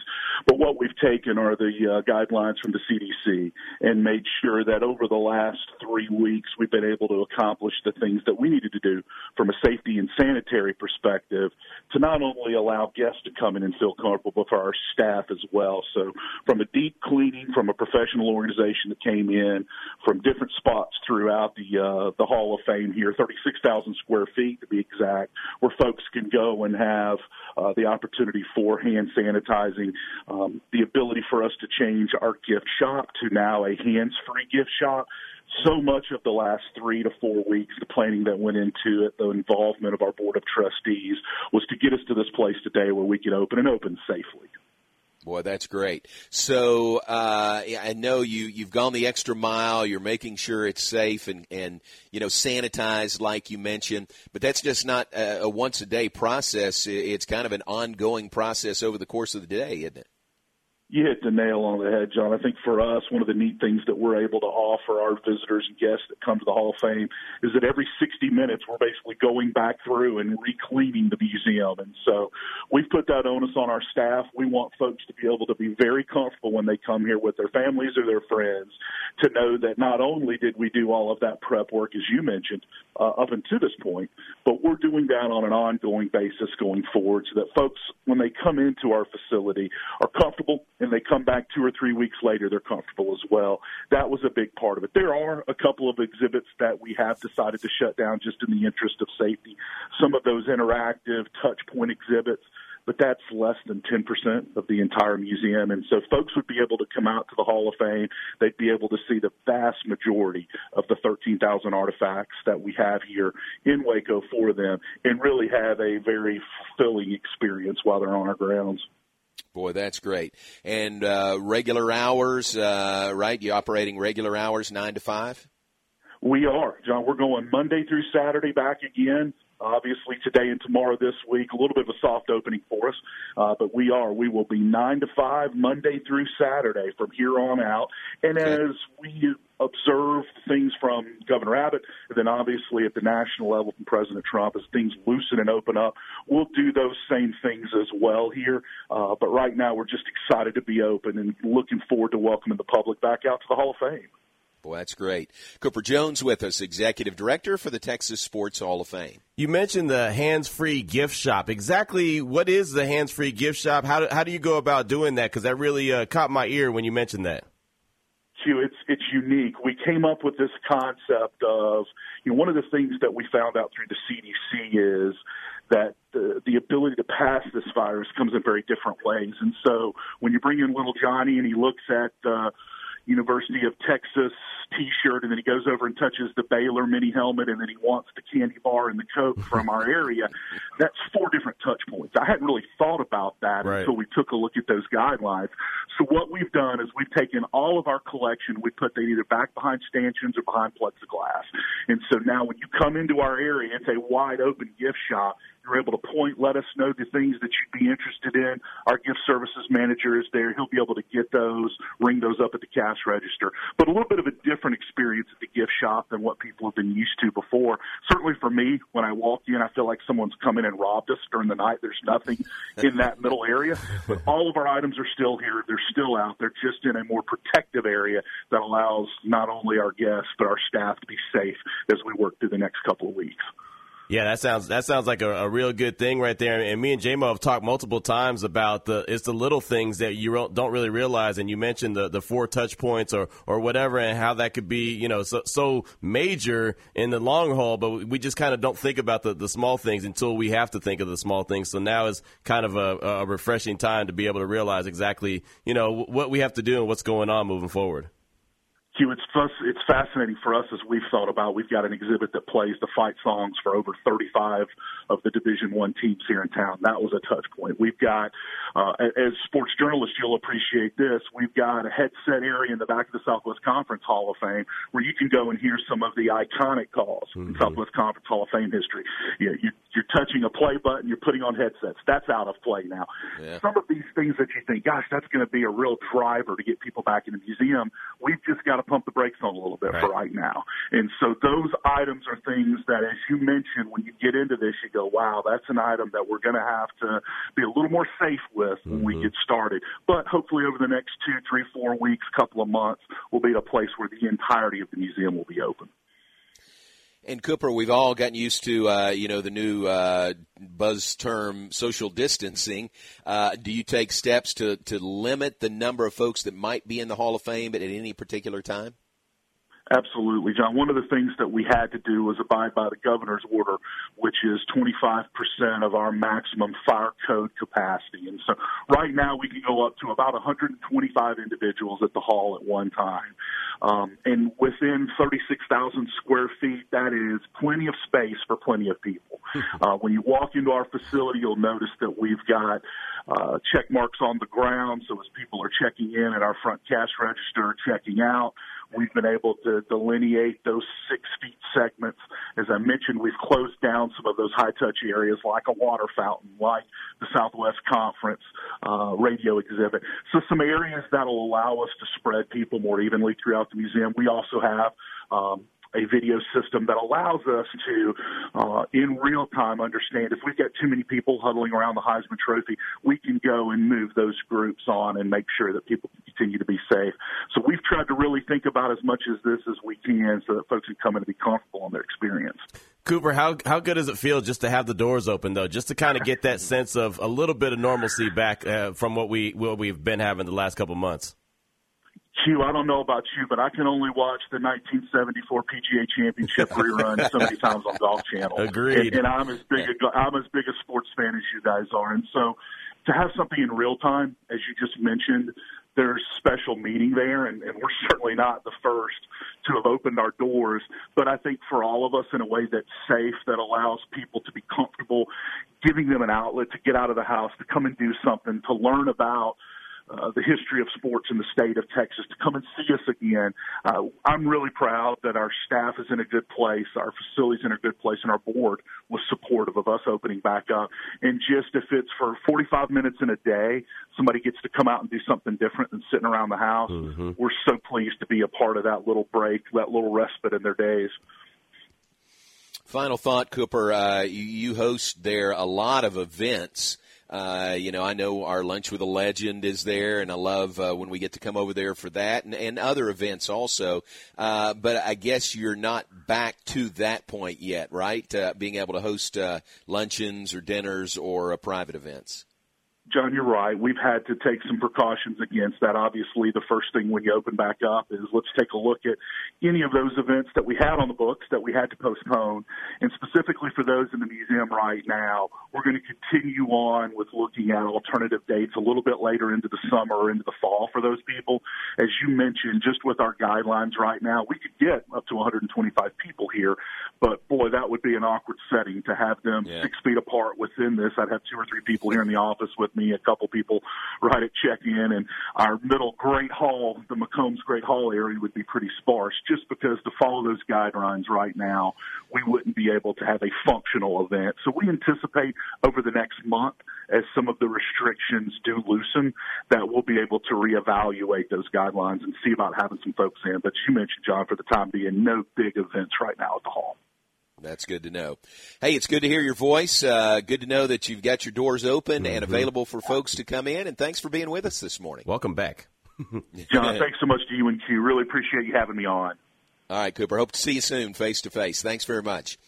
but what we've taken are the uh, guidelines from the CDC and made sure that over the last three weeks we've been able to accomplish the things that we needed to do from a safety and sanitary perspective to not only allow guests to come in and feel comfortable, but for our staff as well. So from a deep cleaning from a professional organization that came in from different spots throughout the uh, the Hall of Fame here, 36,000 square feet to be exact, where folks can go and have uh, the opportunity for hand sanitizing, um, the ability for us to change our gift shop to now a hands-free gift shop so much of the last three to four weeks, the planning that went into it, the involvement of our board of trustees was to get us to this place today where we could open and open safely.
Boy, that's great. So uh, I know you you've gone the extra mile. You're making sure it's safe and and you know sanitized, like you mentioned. But that's just not a, a once a day process. It's kind of an ongoing process over the course of the day, isn't it?
You hit the nail on the head, John. I think for us, one of the neat things that we're able to offer our visitors and guests that come to the Hall of Fame is that every 60 minutes we're basically going back through and recleaning the museum. And so we've put that onus on our staff. We want folks to be able to be very comfortable when they come here with their families or their friends to know that not only did we do all of that prep work, as you mentioned, uh, up until this point, but we're doing that on an ongoing basis going forward so that folks, when they come into our facility, are comfortable and they come back two or three weeks later, they're comfortable as well. That was a big part of it. There are a couple of exhibits that we have decided to shut down just in the interest of safety. Some of those interactive touch point exhibits but that's less than 10% of the entire museum. And so folks would be able to come out to the Hall of Fame. They'd be able to see the vast majority of the 13,000 artifacts that we have here in Waco for them and really have a very fulfilling experience while they're on our grounds.
Boy, that's great. And uh, regular hours, uh, right? You operating regular hours, nine to five?
We are, John. We're going Monday through Saturday back again. Obviously, today and tomorrow this week, a little bit of a soft opening for us, uh, but we are. We will be nine to five Monday through Saturday from here on out. And as we observe things from Governor Abbott, and then obviously at the national level from President Trump as things loosen and open up. We'll do those same things as well here. Uh, but right now, we're just excited to be open and looking forward to welcoming the public back out to the Hall of Fame.
Boy, that's great. Cooper Jones with us, Executive Director for the Texas Sports Hall of Fame.
You mentioned the hands-free gift shop. Exactly what is the hands-free gift shop? How do, how do you go about doing that? Because that really uh, caught my ear when you mentioned that.
Q, it's it's unique. We came up with this concept of you know one of the things that we found out through the CDC is that the, the ability to pass this virus comes in very different ways. And so when you bring in little Johnny and he looks at uh, University of Texas T-shirt, and then he goes over and touches the Baylor mini helmet, and then he wants the candy bar and the Coke from our area. That's four different touch points. I hadn't really thought about that right. until we took a look at those guidelines. So what we've done is we've taken all of our collection, we put that either back behind stanchions or behind plexiglass, and so now when you come into our area, it's a wide open gift shop. You're able to point, let us know the things that you'd be interested in. Our gift services manager is there. He'll be able to get those, ring those up at the cash register. But a little bit of a different experience at the gift shop than what people have been used to before. Certainly for me, when I walk in, I feel like someone's come in and robbed us during the night. There's nothing in that middle area, but all of our items are still here. They're still out. They're just in a more protective area that allows not only our guests, but our staff to be safe as we work through the next couple of weeks.
Yeah, that sounds that sounds like a, a, real good thing right there. And me and JMO have talked multiple times about the it's the little things that you don't really realize. And you mentioned the, the four touch points or or whatever, and how that could be you know so, so major in the long haul. But we just kind of don't think about the, the small things until we have to think of the small things. So now is kind of a, a refreshing time to be able to realize exactly you know what we have to do and what's going on moving forward.
Q, it's it's fascinating for us as we've thought about. We've got an exhibit that plays the fight songs for over 35 of the Division One teams here in town. That was a touch point. We've got, uh, as sports journalists, you'll appreciate this. We've got a headset area in the back of the Southwest Conference Hall of Fame where you can go and hear some of the iconic calls mm-hmm. in Southwest Conference Hall of Fame history. You, you, you're touching a play button, you're putting on headsets. That's out of play now. Yeah. Some of these things that you think, gosh, that's going to be a real driver to get people back in the museum. We've just got to pump the brakes on a little bit right. for right now. And so those items are things that, as you mentioned, when you get into this, you go, wow, that's an item that we're going to have to be a little more safe with when mm-hmm. we get started. But hopefully over the next two, three, four weeks, couple of months, we'll be at a place where the entirety of the museum will be open.
And Cooper, we've all gotten used to uh, you know the new uh, buzz term social distancing. Uh, do you take steps to to limit the number of folks that might be in the Hall of Fame at any particular time?
Absolutely, John. One of the things that we had to do was abide by the governor's order, which is 25% of our maximum fire code capacity. And so right now we can go up to about 125 individuals at the hall at one time. Um, and within 36,000 square feet, that is plenty of space for plenty of people. Uh, when you walk into our facility, you'll notice that we've got uh, check marks on the ground. So as people are checking in at our front cash register, checking out, we've been able to delineate those six feet segments. As I mentioned, we've closed down some of those high touch areas like a water fountain, like the Southwest Conference uh, radio exhibit. So some areas that'll allow us to spread people more evenly throughout the museum. We also have um, a video system that allows us to, uh, in real time, understand if we've got too many people huddling around the Heisman Trophy, we can go and move those groups on and make sure that people continue to be safe. So we've tried to really think about as much as this as we can so that folks can come in and be comfortable in their experience.
Cooper, how how good does it feel just to have the doors open though, just to kind of get that sense of a little bit of normalcy back uh, from what we what we've been having the last couple months?
Q, I don't know about you, but I can only watch the 1974 PGA Championship rerun so many times on Golf Channel.
Agreed.
And, and I'm as big a I'm as big a sports fan as you guys are, and so to have something in real time, as you just mentioned, there's special meaning there, and, and we're certainly not the first to have opened our doors. But I think for all of us, in a way that's safe, that allows people to be comfortable, giving them an outlet to get out of the house, to come and do something, to learn about uh, the history of sports in the state of Texas to come and see us again. Uh, I'm really proud that our staff is in a good place, our facilities in a good place, and our board was supportive of us opening back up. And just if it's for 45 minutes in a day, somebody gets to come out and do something different than sitting around the house. Mm-hmm. We're so pleased to be a part of that little break, that little respite in their days.
Final thought, Cooper. Uh, you, you host there a lot of events. Uh, you know, I know our lunch with a legend is there, and I love uh, when we get to come over there for that and, and other events also. Uh, but I guess you're not back to that point yet, right? Uh, being able to host uh, luncheons or dinners or uh, private events.
John, you're right. We've had to take some precautions against that. Obviously, the first thing when you open back up is let's take a look at any of those events that we had on the books that we had to postpone. And specifically for those in the museum right now, we're going to continue on with looking at alternative dates a little bit later into the summer or into the fall for those people. As you mentioned, just with our guidelines right now, we could get up to 125 people here, but boy, that would be an awkward setting to have them yeah. six feet apart within this. I'd have two or three people here in the office with me me, a couple people right at check-in, and our middle Great Hall, the McCombs Great Hall area would be pretty sparse just because to follow those guidelines right now, we wouldn't be able to have a functional event. So we anticipate over the next month, as some of the restrictions do loosen, that we'll be able to reevaluate those guidelines and see about having some folks in. But you mentioned, John, for the time being, no big events right now at the hall.
That's good to know. Hey, it's good to hear your voice. Uh, good to know that you've got your doors open mm-hmm. and available for folks to come in. And thanks for being with us this morning.
Welcome back.
John, thanks so much to you and Q. Really appreciate you having me on.
All right, Cooper. Hope to see you soon, face to face. Thanks very much.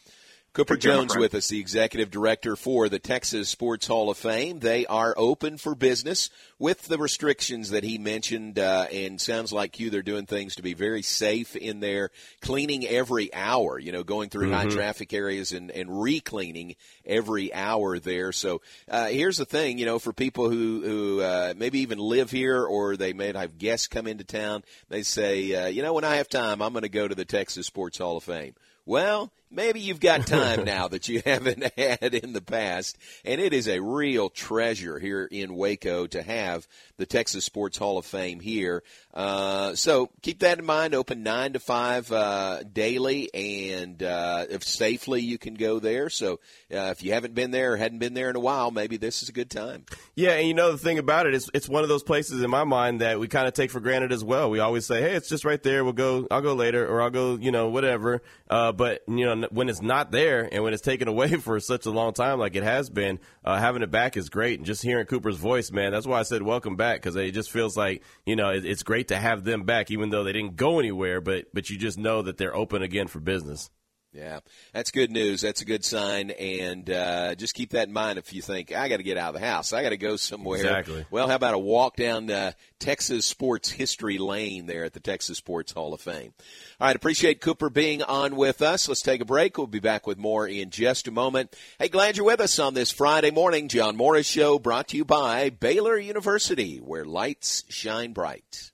Cooper Jones with us, the executive director for the Texas Sports Hall of Fame. They are open for business with the restrictions that he mentioned, uh, and sounds like you, they're doing things to be very safe in there, cleaning every hour, you know, going through mm-hmm. high traffic areas and, and re-cleaning every hour there. So uh, here's the thing, you know, for people who, who uh, maybe even live here or they may have guests come into town, they say, uh, you know, when I have time, I'm going to go to the Texas Sports Hall of Fame. Well, maybe you've got time now that you haven't had in the past. And it is a real treasure here in Waco to have the Texas Sports Hall of Fame here. Uh, so keep that in mind. Open nine to five uh, daily, and uh, if safely you can go there. So uh, if you haven't been there or hadn't been there in a while, maybe this is a good time.
Yeah, and you know the thing about it is, it's one of those places in my mind that we kind of take for granted as well. We always say, "Hey, it's just right there. We'll go. I'll go later, or I'll go. You know, whatever." Uh, but you know, when it's not there and when it's taken away for such a long time, like it has been, uh, having it back is great. And just hearing Cooper's voice, man, that's why I said welcome back because it just feels like you know it, it's great to have them back, even though they didn't go anywhere. But but you just know that they're open again for business.
Yeah, that's good news. That's a good sign, and uh, just keep that in mind if you think I got to get out of the house, I got to go somewhere.
Exactly.
Well, how about a walk down uh, Texas Sports History Lane there at the Texas Sports Hall of Fame? All right, appreciate Cooper being on with us. Let's take a break. We'll be back with more in just a moment. Hey, glad you're with us on this Friday morning. John Morris Show brought to you by Baylor University, where lights shine bright.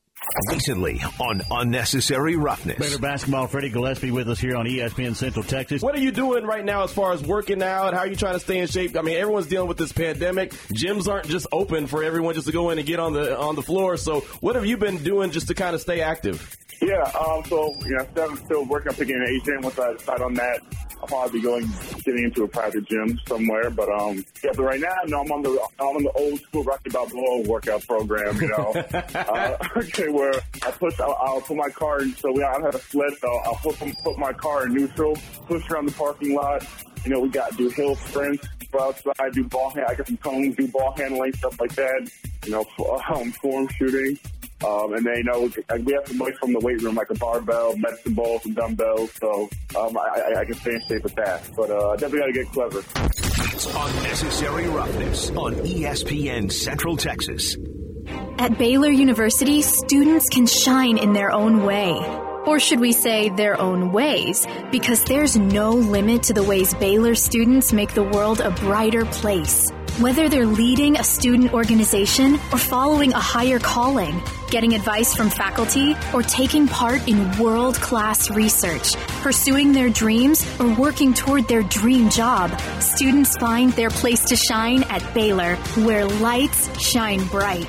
Recently on Unnecessary Roughness.
Baylor basketball, Freddie Gillespie with us here on ESPN Central Texas.
What are you doing right now as far as working out? How are you trying to stay in shape? I mean, everyone's dealing with this pandemic. Gyms aren't just open for everyone just to go in and get on the on the floor. So, what have you been doing just to kind of stay active?
Yeah, um, so you know, still, still working on picking an agent. Once I decide on that, I'll probably be going getting into a private gym somewhere. But um, yeah, but right now, no, I'm on the I'm on the old school Rocky Balboa workout program. You know, uh, okay, where I push, I'll, I'll put my car. In, so we I have a sled. So I'll put put my car in neutral, push around the parking lot. You know, we got to do hill sprints, go outside, do ball hand. I got some cones, do ball handling stuff like that. You know, um, form shooting. Um, and then, you know, we have some weights from the weight room, like a barbell, medicine ball, some dumbbells. So um, I, I, I, can stay in shape with that. But uh, definitely got to get clever.
Unnecessary Roughness on ESPN Central Texas.
At Baylor University, students can shine in their own way. Or should we say their own ways? Because there's no limit to the ways Baylor students make the world a brighter place. Whether they're leading a student organization or following a higher calling, getting advice from faculty, or taking part in world class research, pursuing their dreams, or working toward their dream job, students find their place to shine at Baylor, where lights shine bright.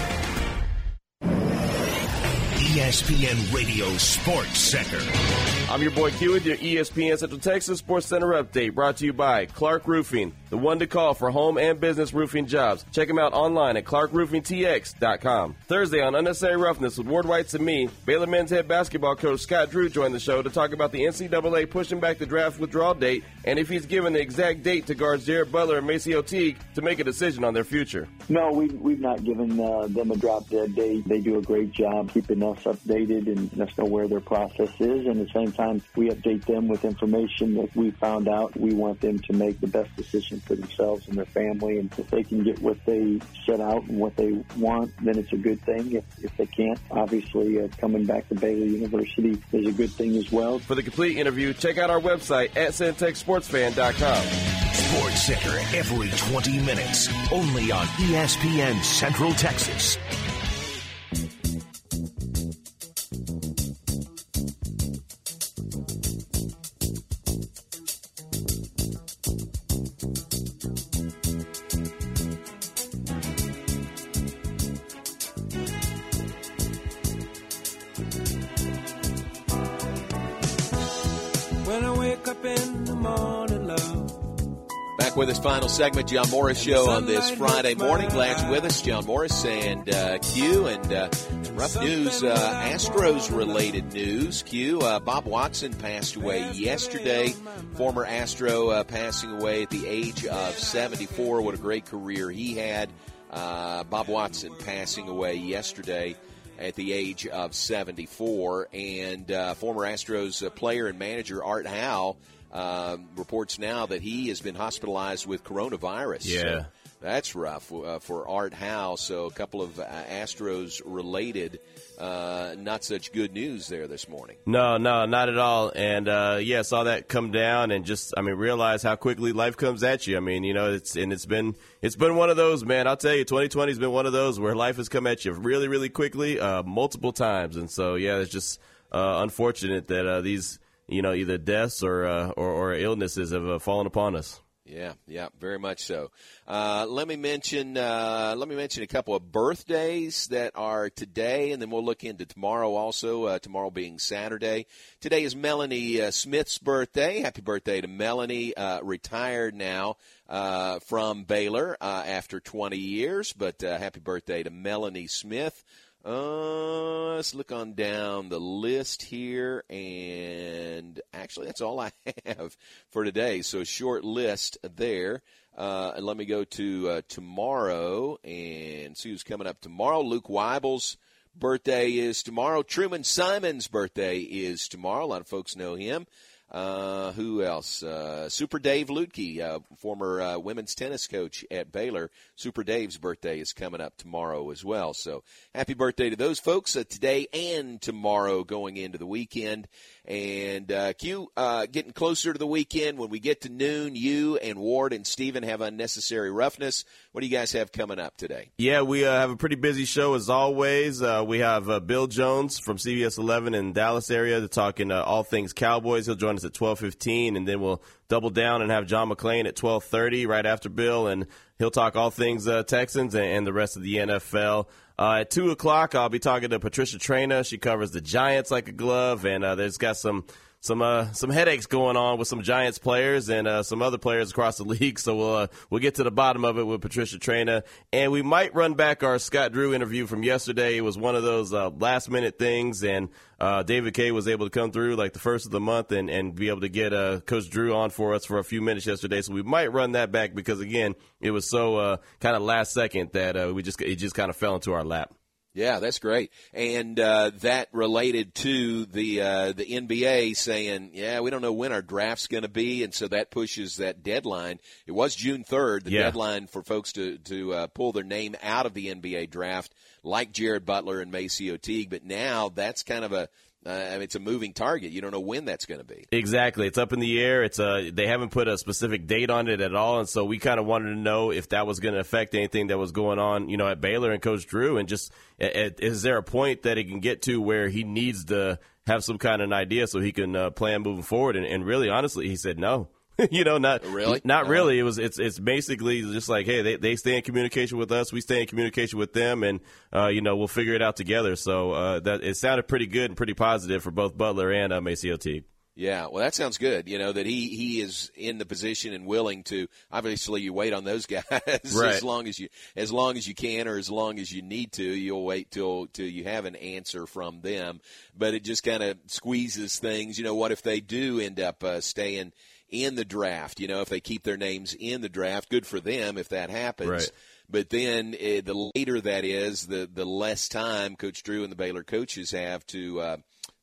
ESPN Radio Sports Center.
I'm your boy Q with your ESPN Central Texas Sports Center update brought to you by Clark Roofing, the one to call for home and business roofing jobs. Check them out online at clarkroofingtx.com. Thursday on Unnecessary Roughness with Ward Whites and me, Baylor men's head basketball coach Scott Drew joined the show to talk about the NCAA pushing back the draft withdrawal date and if he's given the exact date to guards Jared Butler and MaCio Teague to make a decision on their future.
No, we, we've not given uh, them a drop dead date. They do a great job keeping us updated and let us know where their process is. And at the same time, we update them with information that we found out. We want them to make the best decision for themselves and their family. And if they can get what they set out and what they want, then it's a good thing. If, if they can't, obviously uh, coming back to Baylor University is a good thing as well.
For the complete interview, check out our website at centexsportsfan.com.
Sports Center every 20 minutes, only on ESPN Central Texas. wake up in the morning, love.
Back with his final segment, John Morris Show on this Friday morning. Glad you're with us, John Morris and uh, Q. And uh, rough news, uh, Astros related news. Q. Uh, Bob Watson passed away yesterday. Former Astro uh, passing away at the age of 74. What a great career he had. Uh, Bob Watson passing away yesterday at the age of 74. And uh, former Astros uh, player and manager Art Howe um, reports now that he has been hospitalized with coronavirus.
Yeah.
So that's rough uh, for Art Howe. So a couple of uh, Astros related, uh, not such good news there this morning.
No, no, not at all. And uh, yeah, saw that come down, and just I mean, realize how quickly life comes at you. I mean, you know, it's and it's been it's been one of those, man. I'll tell you, 2020 has been one of those where life has come at you really, really quickly, uh, multiple times. And so, yeah, it's just uh, unfortunate that these, you know, either deaths or or, or illnesses have fallen upon us.
Yeah, yeah, very much so. Uh, let me mention uh, let me mention a couple of birthdays that are today, and then we'll look into tomorrow also. Uh, tomorrow being Saturday. Today is Melanie uh, Smith's birthday. Happy birthday to Melanie, uh, retired now uh, from Baylor after 20 years, but happy birthday to Melanie Smith. Uh, let's look on down the list here, and actually, that's all I have for today. So, short list there. Uh, and let me go to uh, tomorrow and see who's coming up tomorrow. Luke Weibel's birthday is tomorrow. Truman Simon's birthday is tomorrow. A lot of folks know him. Uh, who else? Uh, Super Dave Lutke, uh, former uh, women's tennis coach at Baylor. Super Dave's birthday is coming up tomorrow as well. So happy birthday to those folks uh, today and tomorrow going into the weekend. And uh, Q, uh, getting closer to the weekend. When we get to noon, you and Ward and Steven have unnecessary roughness. What do you guys have coming up today?
Yeah, we have a pretty busy show as always. Uh, we have Bill Jones from CBS 11 in Dallas area talking all things Cowboys. He'll join us at 12:15, and then we'll double down and have John McClain at 12:30 right after Bill, and he'll talk all things uh, Texans and, and, the rest of the NFL. Uh, at two o'clock, I'll be talking to Patricia Traina. She covers the Giants like a glove, and there's got some some uh, some headaches going on with some Giants players and uh, some other players across the league. So we'll uh, we'll get to the bottom of it with Patricia Traina, and we might run back our Scott Drew interview from yesterday. It was one of those uh, last minute things, and uh, David Kay was able to come through like the first of the month and, and be able to get uh, Coach Drew on for us for a few minutes yesterday. So we might run that back because again, it was so uh kind of last second that we just it just kind of fell into our lap.
Yeah, that's great, and uh, that related to the uh, the NBA saying, "Yeah, we don't know when our draft's going to be," and so that pushes that deadline. It was June third, the
yeah.
deadline for folks to to uh, pull their name out of the NBA draft, like Jared Butler and MaCio Teague. But now that's kind of a uh, I mean, it's a moving target. You don't know when that's going to be.
Exactly, it's up in the air. It's uh, they haven't put a specific date on it at all, and so we kind of wanted to know if that was going to affect anything that was going on, you know, at Baylor and Coach Drew, and just is there a point that he can get to where he needs to have some kind of an idea so he can uh, plan moving forward? And, and really, honestly, he said no. you know, not
really,
not really. It was it's it's basically just like, hey, they they stay in communication with us, we stay in communication with them, and uh, you know, we'll figure it out together. So uh, that it sounded pretty good and pretty positive for both Butler and uh, MaCio Teague.
Yeah, well, that sounds good. You know that he he is in the position and willing to. Obviously, you wait on those guys
right.
as long as you as long as you can or as long as you need to. You'll wait till till you have an answer from them. But it just kind of squeezes things. You know, what if they do end up uh, staying in the draft? You know, if they keep their names in the draft, good for them if that happens.
Right.
But then uh, the later that is, the the less time Coach Drew and the Baylor coaches have to. Uh,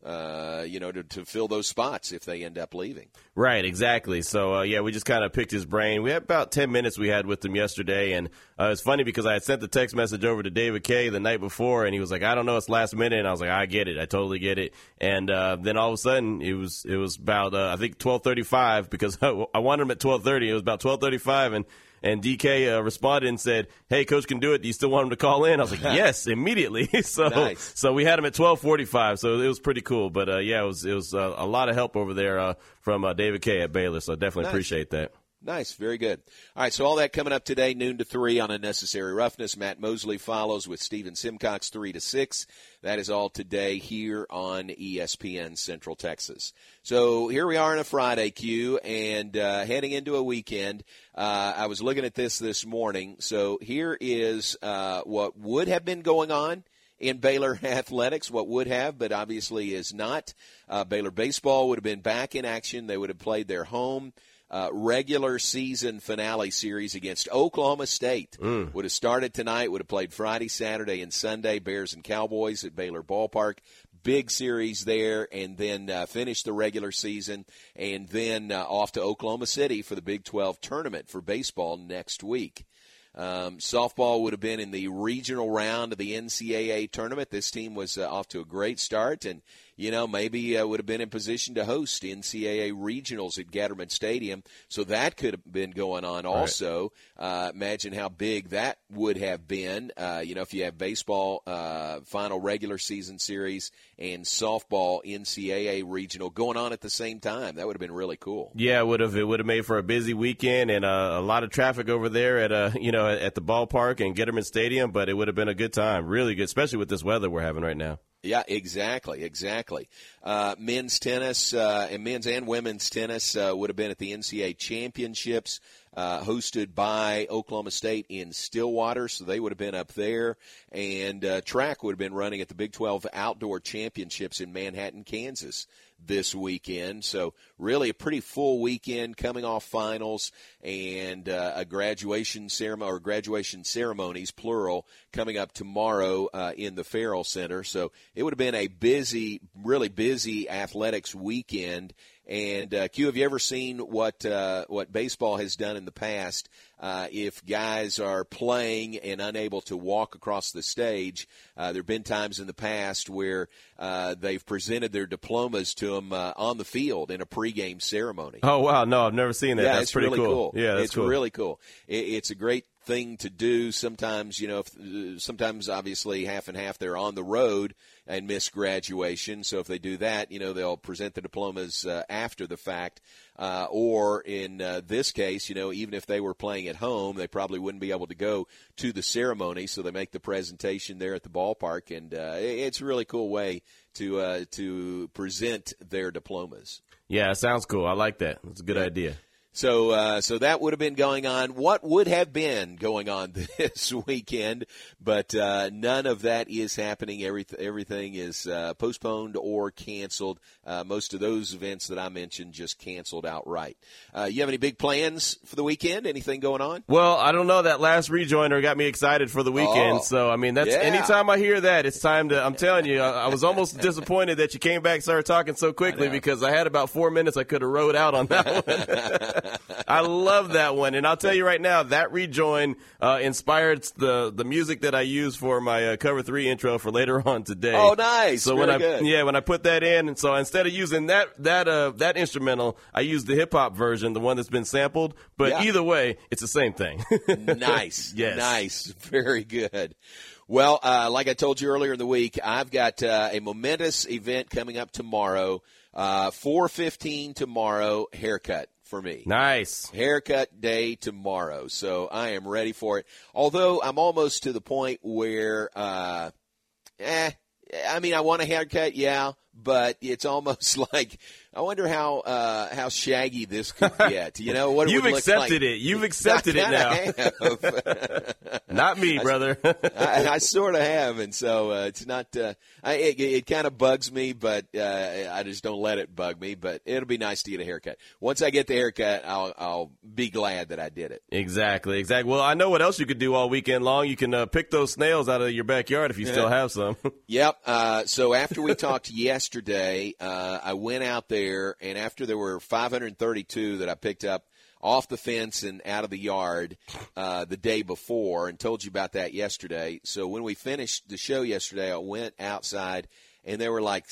uh, you know, to, to fill those spots if they end up leaving.
Right, exactly. So, uh, yeah, we just kind of picked his brain. We had about 10 minutes we had with him yesterday, and uh, it's funny because I had sent the text message over to David Kay the night before, and he was like, I don't know, it's last minute, and I was like, I get it, I totally get it. And uh, then all of a sudden, it was it was about, uh, I think, 1235, because I wanted him at 1230. It was about 1235, and and DK uh, responded and said, "Hey, coach can do it. Do you still want him to call in?" I was like, "Yes, immediately." so,
nice.
so we had him at twelve forty-five. So it was pretty cool. But uh, yeah, it was it was uh, a lot of help over there uh, from uh, David Kay at Baylor. So definitely
nice.
appreciate that.
Nice, very good. All right, so all that coming up today, noon to three on unnecessary roughness. Matt Mosley follows with Stephen Simcox three to six. That is all today here on ESPN Central Texas. So here we are in a Friday, Q and uh, heading into a weekend. Uh, I was looking at this this morning. So here is uh, what would have been going on in Baylor athletics, what would have, but obviously is not. Uh, Baylor baseball would have been back in action. They would have played their home uh, regular season finale series against Oklahoma State.
Mm.
Would have started tonight, would have played Friday, Saturday, and Sunday. Bears and Cowboys at Baylor Ballpark. Big series there, and then uh, finish the regular season, and then uh, off to Oklahoma City for the Big 12 tournament for baseball next week. Um, softball would have been in the regional round of the NCAA tournament. This team was uh, off to a great start, and you know, maybe uh, would have been in position to host NCAA regionals at Getterman Stadium. So that could have been going on also. Uh, imagine how big that would have been. Uh, you know, if you have baseball uh, final regular season series and softball NCAA regional going on at the same time, that would have been really cool.
Yeah, it would have. It would have made for a busy weekend and uh, a lot of traffic over there at uh, you know at the ballpark and Getterman Stadium. But it would have been a good time, really good, especially with this weather we're having right now.
Yeah, exactly, exactly. Uh, men's tennis uh, and men's and women's tennis uh, would have been at the NCAA championships uh, hosted by Oklahoma State in Stillwater, so they would have been up there. And uh, track would have been running at the Big 12 Outdoor Championships in Manhattan, Kansas this weekend. So really a pretty full weekend coming off finals and uh, a graduation ceremony or graduation ceremonies plural coming up tomorrow uh, in the Ferrell Center. So it would have been a busy, really busy athletics weekend. And uh, Q, have you ever seen what uh, what baseball has done in the past? Uh, if guys are playing and unable to walk across the stage, uh, there have been times in the past where uh, they've presented their diplomas to them uh, on the field in a pregame ceremony.
Oh wow, no, I've never seen that.
Yeah,
that's
it's
pretty
really
cool. Yeah, that's
it's
cool.
really cool. It, it's a great thing to do. Sometimes, you know, if, uh, sometimes obviously half and half they're on the road and miss graduation. So if they do that, you know, they'll present the diplomas uh, after the fact. Uh, or in uh, this case, you know, even if they were playing at home, they probably wouldn't be able to go to the ceremony. So they make the presentation there at the ballpark, and uh, it's a really cool way to uh, to present their diplomas.
Yeah, sounds cool. I like that. It's a good idea.
So, uh, so that would have been going on. What would have been going on this weekend? But uh, none of that is happening. Every, everything is uh, postponed or canceled. Uh, most of those events that I mentioned just canceled outright. Uh, you have any big plans for the weekend? Anything going on?
Well, I don't know. That last rejoiner got me excited for the weekend.
Oh,
so, I mean, that's
yeah.
anytime I hear that, it's time to. I'm telling you, I, I was almost disappointed that you came back and started talking so quickly because I had about four minutes I could have rode out on that one. I love that one, and I'll tell you right now, that rejoin uh, inspired the the music that I use for my uh, cover three intro for later on today.
Oh, nice!
So
Very
when I
good.
yeah when I put that in, and so instead of using that that uh that instrumental, I used the hip hop version, the one that's been sampled. But
Yeah.
either way, it's the same thing.
nice.
Yes.
Nice. Very good. Well, uh, like I told you earlier in the week, I've got uh, a momentous event coming up tomorrow. Uh, 4.15 tomorrow, haircut for me.
Nice.
Haircut day tomorrow. So I am ready for it. Although I'm almost to the point where, uh, eh, I mean, I want a haircut, yeah, but it's almost like I wonder how uh, how shaggy this could get. You know what it
You've
would look
accepted
like.
it. You've accepted it now. Not me, brother.
I, I sort of have, and so uh, it's not. Uh, I, it it kind of bugs me, but uh, I just don't let it bug me. But it'll be nice to get a haircut. Once I get the haircut, I'll I'll be glad that I did it.
Exactly, exactly. Well, I know what else you could do all weekend long. You can uh, pick those snails out of your backyard if you still have some.
Yep. Uh, so after we talked yesterday, uh, I went out there, and after there were 532 that I picked up off the fence and out of the yard uh, the day before, and told you about that yesterday. So when we finished the show yesterday, I went outside, and there were like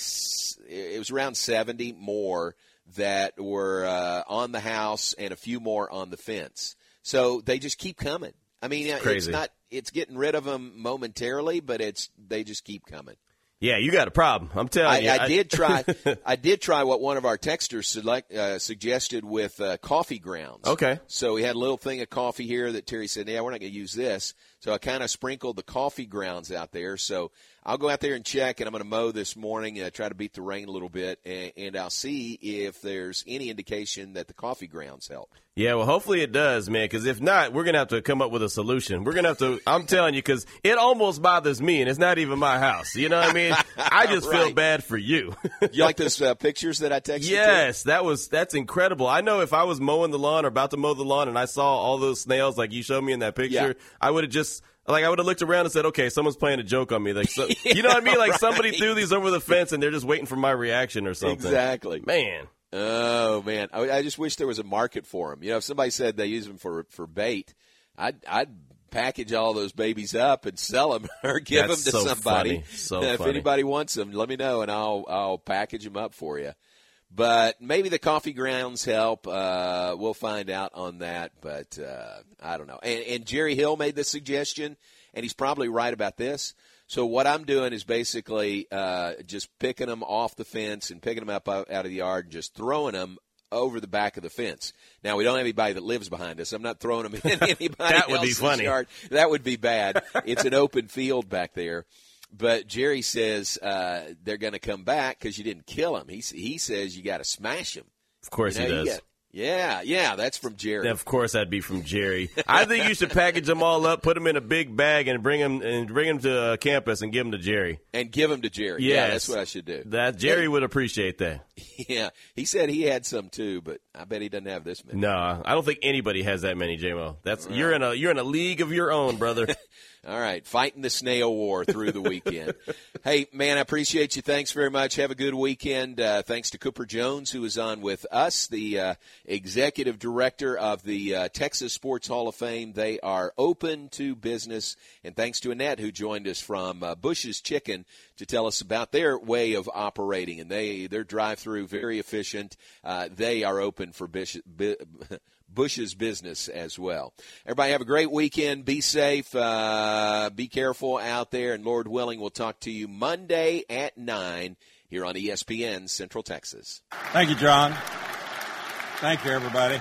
it was around 70 more that were uh, on the house, and a few more on the fence. So they just keep coming. I mean, it's
crazy.
not. It's getting rid of them momentarily, but it's they just keep coming.
Yeah, you got a problem. I'm telling
I,
you.
I did try. I did try what one of our texters select, uh, suggested with uh, coffee grounds.
Okay.
So we had a little thing of coffee here that Terry said, "Yeah, we're not going to use this." So I kind of sprinkled the coffee grounds out there. So I'll go out there and check, and I'm going to mow this morning, uh, try to beat the rain a little bit, and, and I'll see if there's any indication that the coffee grounds help.
Yeah, well, hopefully it does, man. Because if not, we're gonna have to come up with a solution. We're gonna have to. I'm telling you, because it almost bothers me, and it's not even my house. You know what I mean? I just feel bad for you.
You like those uh, pictures that I texted? you?
yes, that was that's incredible. I know if I was mowing the lawn or about to mow the lawn, and I saw all those snails like you showed me in that picture,
Yeah.
I would have just. Like I would have looked around and said, "Okay, someone's playing a joke on me." Like, so, you know what I mean? Like somebody threw these over the fence, and they're just waiting for my reaction or something.
Exactly.
man.
Oh man, I, I just wish there was a market for them. You know, if somebody said they use them for for bait, I'd I'd package all those babies up and sell them or give
That's
them to
so
somebody.
funny. So
if
funny.
anybody wants them, let me know and I'll I'll package them up for you. But maybe the coffee grounds help. Uh, we'll find out on that. But uh, I don't know. And, and Jerry Hill made the suggestion, and he's probably right about this. So what I'm doing is basically uh, just picking them off the fence and picking them up out of the yard and just throwing them over the back of the fence. Now we don't have anybody that lives behind us. I'm not throwing them in anybody
That would be funny.
yard. That would be bad. it's an open field back there. But Jerry says uh, they're going to come back because you didn't kill him. He he says you got to smash him.
Of course
You know,
he does.
yeah, yeah, that's from Jerry.
Of course, that'd be from Jerry. I think you should package them all up, put them in a big bag, and bring them and bring them to uh, campus and give them to Jerry.
and give them to Jerry.
Yes.
Yeah, that's what I should do.
That Jerry would appreciate that.
Yeah, he said he had some too, but I bet he doesn't have this many.
No, I don't think anybody has that many, JMO. That's you're in a you're in a league of your own, brother.
All right, fighting the snail war through the weekend. hey, man, I appreciate you. Thanks very much. Have a good weekend. Uh, thanks to Cooper Jones, who is on with us, the uh, executive director of the uh, Texas Sports Hall of Fame. They are open to business. And thanks to Annette, who joined us from uh, Bush's Chicken to tell us about their way of operating. And they their drive-through very efficient. Uh, they are open for Bush. Bu- Bush's business as well. Everybody have a great weekend. Be safe. Uh, be careful out there. And Lord willing, we'll talk to you Monday at 9 here on ESPN Central Texas.
Thank you, John. Thank you, everybody.